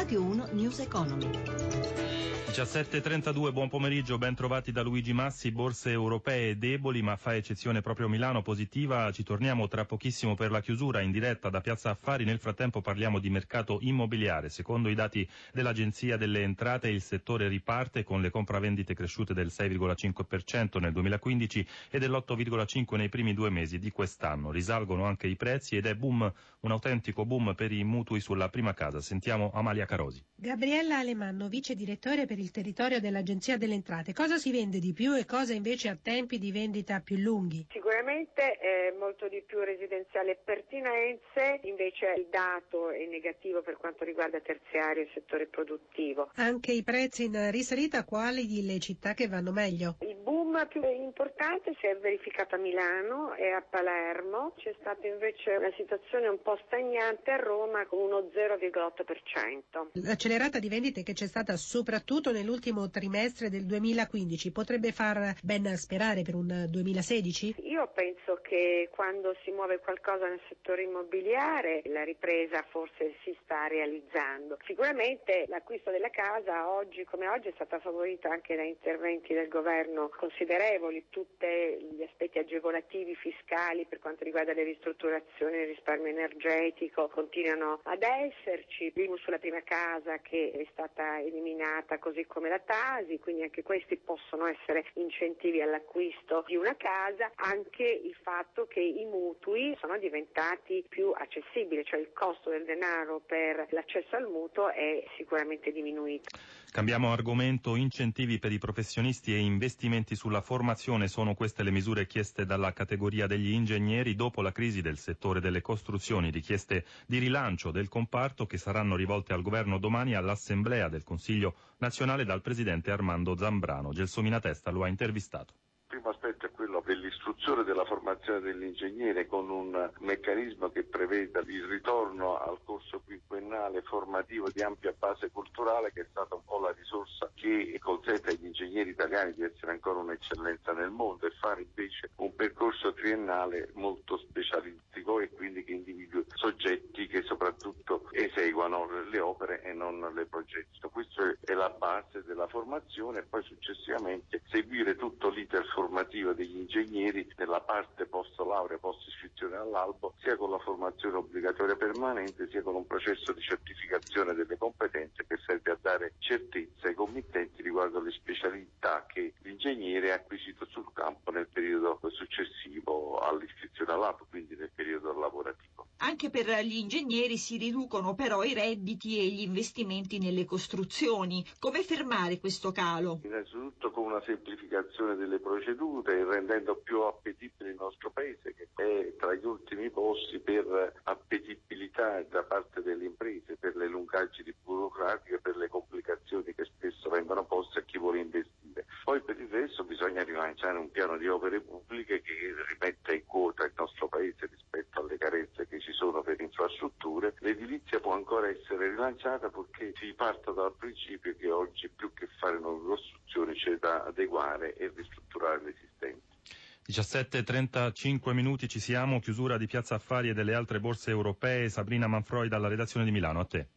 Radio 1 News Economy. 17.32, buon pomeriggio, ben trovati da Luigi Massi, borse europee deboli ma fa eccezione proprio Milano positiva, ci torniamo tra pochissimo per la chiusura in diretta da Piazza Affari, nel frattempo parliamo di mercato immobiliare, secondo i dati dell'Agenzia delle Entrate il settore riparte con le compravendite cresciute del 6,5% nel 2015 e dell'8,5% nei primi due mesi di quest'anno, risalgono anche i prezzi ed è boom, un autentico boom per i mutui sulla prima casa, sentiamo Amalia Carosi. Gabriella Alemanno, vice direttore per il territorio dell'Agenzia delle Entrate. Cosa si vende di più e cosa invece a tempi di vendita più lunghi? Sicuramente è molto di più residenziale pertinenze, invece il dato è negativo per quanto riguarda terziario e settore produttivo. Anche i prezzi in risalita, quali le città che vanno meglio? Il boom più importante si è verificato a Milano e a Palermo, c'è stata invece una situazione un po' stagnante a Roma con uno 0,8%. L'accelerata di vendite che c'è stata soprattutto nell'ultimo trimestre del 2015 potrebbe far ben sperare per un 2016? Io penso che quando si muove qualcosa nel settore immobiliare la ripresa forse si sta realizzando. Sicuramente l'acquisto della casa oggi come oggi è stata favorita anche da interventi del governo considerevoli, tutti gli aspetti agevolativi fiscali per quanto riguarda le ristrutturazioni e il risparmio energetico continuano ad esserci, primo sulla prima casa che è stata eliminata così come la Tasi, quindi anche questi possono essere incentivi all'acquisto di una casa, anche il fatto che i mutui sono diventati più accessibili, cioè il costo del denaro per l'accesso al mutuo è sicuramente diminuito. Cambiamo argomento, incentivi per i professionisti e investimenti sulla formazione sono queste le misure chieste dalla categoria degli ingegneri dopo la crisi del settore delle costruzioni, richieste di rilancio del comparto che saranno rivolte al governo domani all'Assemblea del Consiglio nazionale dal presidente Armando Zambrano. Gelsomina Testa lo ha intervistato primo aspetto è quello dell'istruzione della formazione dell'ingegnere con un meccanismo che preveda il ritorno al quinquennale formativo di ampia base culturale che è stata un po' la risorsa che consente agli ingegneri italiani di essere ancora un'eccellenza nel mondo e fare invece un percorso triennale molto specialistico e quindi che individui soggetti che soprattutto eseguano le opere e non le progettino. Questa è la base della formazione e poi successivamente seguire tutto l'iter formativo degli ingegneri nella parte post laurea, post iscrizione all'albo, sia con la formazione obbligatoria permanente, sia con un processo di certificazione delle competenze che serve a dare certezza ai committenti riguardo alle specialità che l'ingegnere ha acquisito sul campo nel periodo successivo all'iscrizione all'albo, quindi nel periodo lavorativo. Per gli ingegneri si riducono però i redditi e gli investimenti nelle costruzioni. Come fermare questo calo? Innanzitutto con una semplificazione delle procedure, rendendo più appetibile il nostro paese che è tra gli ultimi posti per appetibilità da parte delle imprese, per le lungaggini burocratiche, per le complicazioni che spesso vengono poste a chi vuole investire. Poi per il resto bisogna rilanciare un piano di opere pubbliche che rimetta in quota il nostro paese rispetto alle carenze che ci sono per infrastrutture. L'edilizia può ancora essere rilanciata perché si parta dal principio che oggi più che fare nuove costruzioni c'è da adeguare e ristrutturare l'esistente. 17.35 minuti ci siamo, chiusura di Piazza Affari e delle altre borse europee. Sabrina Manfroi dalla redazione di Milano, a te.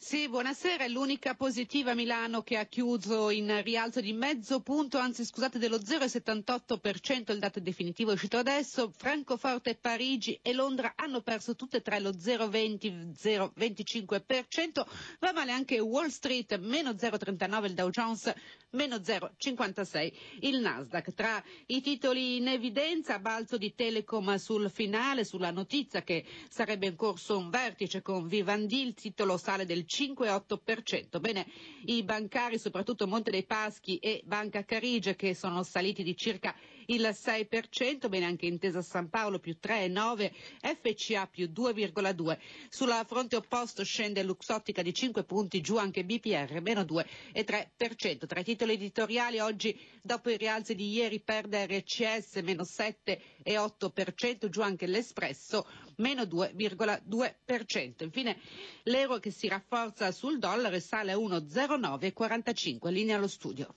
Sì, buonasera. È l'unica positiva Milano che ha chiuso in rialzo di mezzo punto, anzi scusate dello 0,78%, il dato definitivo è uscito adesso. Francoforte, Parigi e Londra hanno perso tutte e tre lo 0,20-0,25%. Va male anche Wall Street, meno 0,39 il Dow Jones, meno 0,56 il Nasdaq. Tra i titoli in evidenza, balzo di Telecom sul finale, sulla notizia che sarebbe in corso un vertice con Vivendi, il titolo sale del 5,8%. Bene, i bancari, soprattutto Monte dei Paschi e Banca Carige, che sono saliti di circa il 6%, bene anche Intesa San Paolo più 3,9%, FCA più 2,2%. Sulla fronte opposto scende Luxottica di 5 punti, giù anche BPR, meno 2,3%. Tra i titoli editoriali oggi, dopo i rialzi di ieri, perde RCS, meno 7,8%, giù anche l'Espresso, meno 2,2%. Infine l'euro che si rafforza sul dollaro e sale a 1,0945, linea allo studio.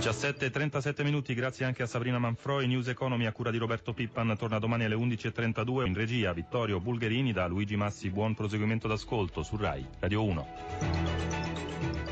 17.37 minuti, grazie anche a Sabrina Manfroi. News Economy a cura di Roberto Pippan torna domani alle 11.32 in regia Vittorio Bulgherini da Luigi Massi. Buon proseguimento d'ascolto su RAI Radio 1.